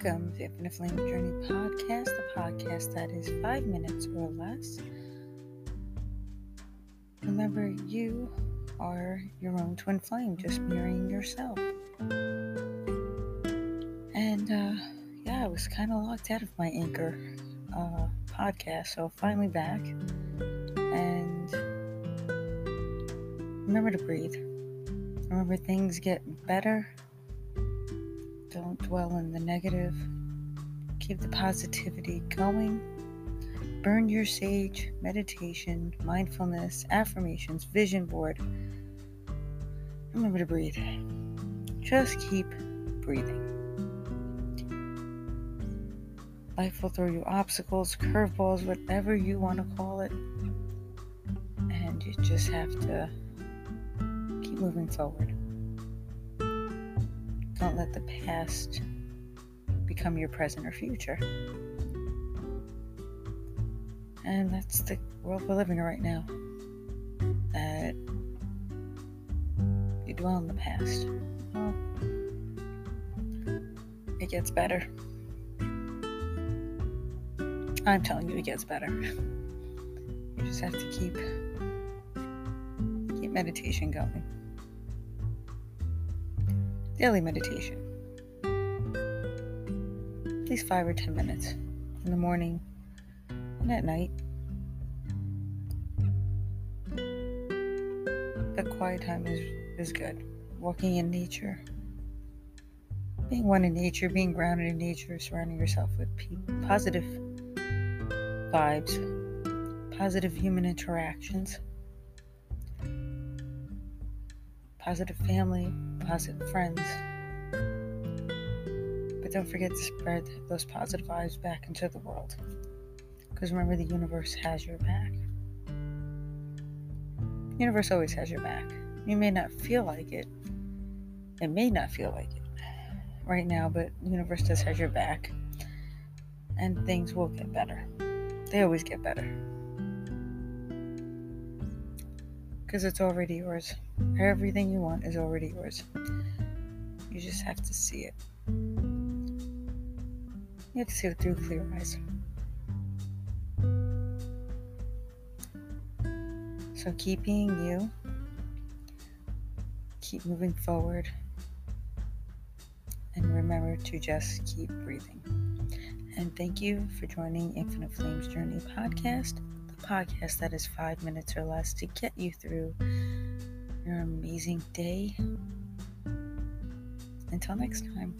Welcome to Infinite Flame Journey Podcast, the podcast that is five minutes or less. Remember, you are your own twin flame, just mirroring yourself. And uh, yeah, I was kind of locked out of my Anchor uh, podcast, so finally back. And remember to breathe. Remember, things get better don't dwell on the negative. Keep the positivity going. Burn your sage, meditation, mindfulness, affirmations, vision board. Remember to breathe. Just keep breathing. Life will throw you obstacles, curveballs, whatever you want to call it. And you just have to keep moving forward. Let the past become your present or future. And that's the world we're living in right now. That you dwell in the past. Well, it gets better. I'm telling you, it gets better. You just have to keep keep meditation going daily meditation. At least five or ten minutes in the morning and at night. The quiet time is, is good. Walking in nature, being one in nature, being grounded in nature, surrounding yourself with positive vibes, positive human interactions, positive family, positive friends. But don't forget to spread those positive vibes back into the world. Because remember, the universe has your back. The universe always has your back. You may not feel like it. It may not feel like it right now, but the universe does have your back. And things will get better. They always get better. Because it's already yours. Everything you want is already yours. You just have to see it. You have to see it through clear eyes. So keep being you. Keep moving forward. And remember to just keep breathing. And thank you for joining Infinite Flames Journey podcast, the podcast that is five minutes or less to get you through your amazing day. Until next time.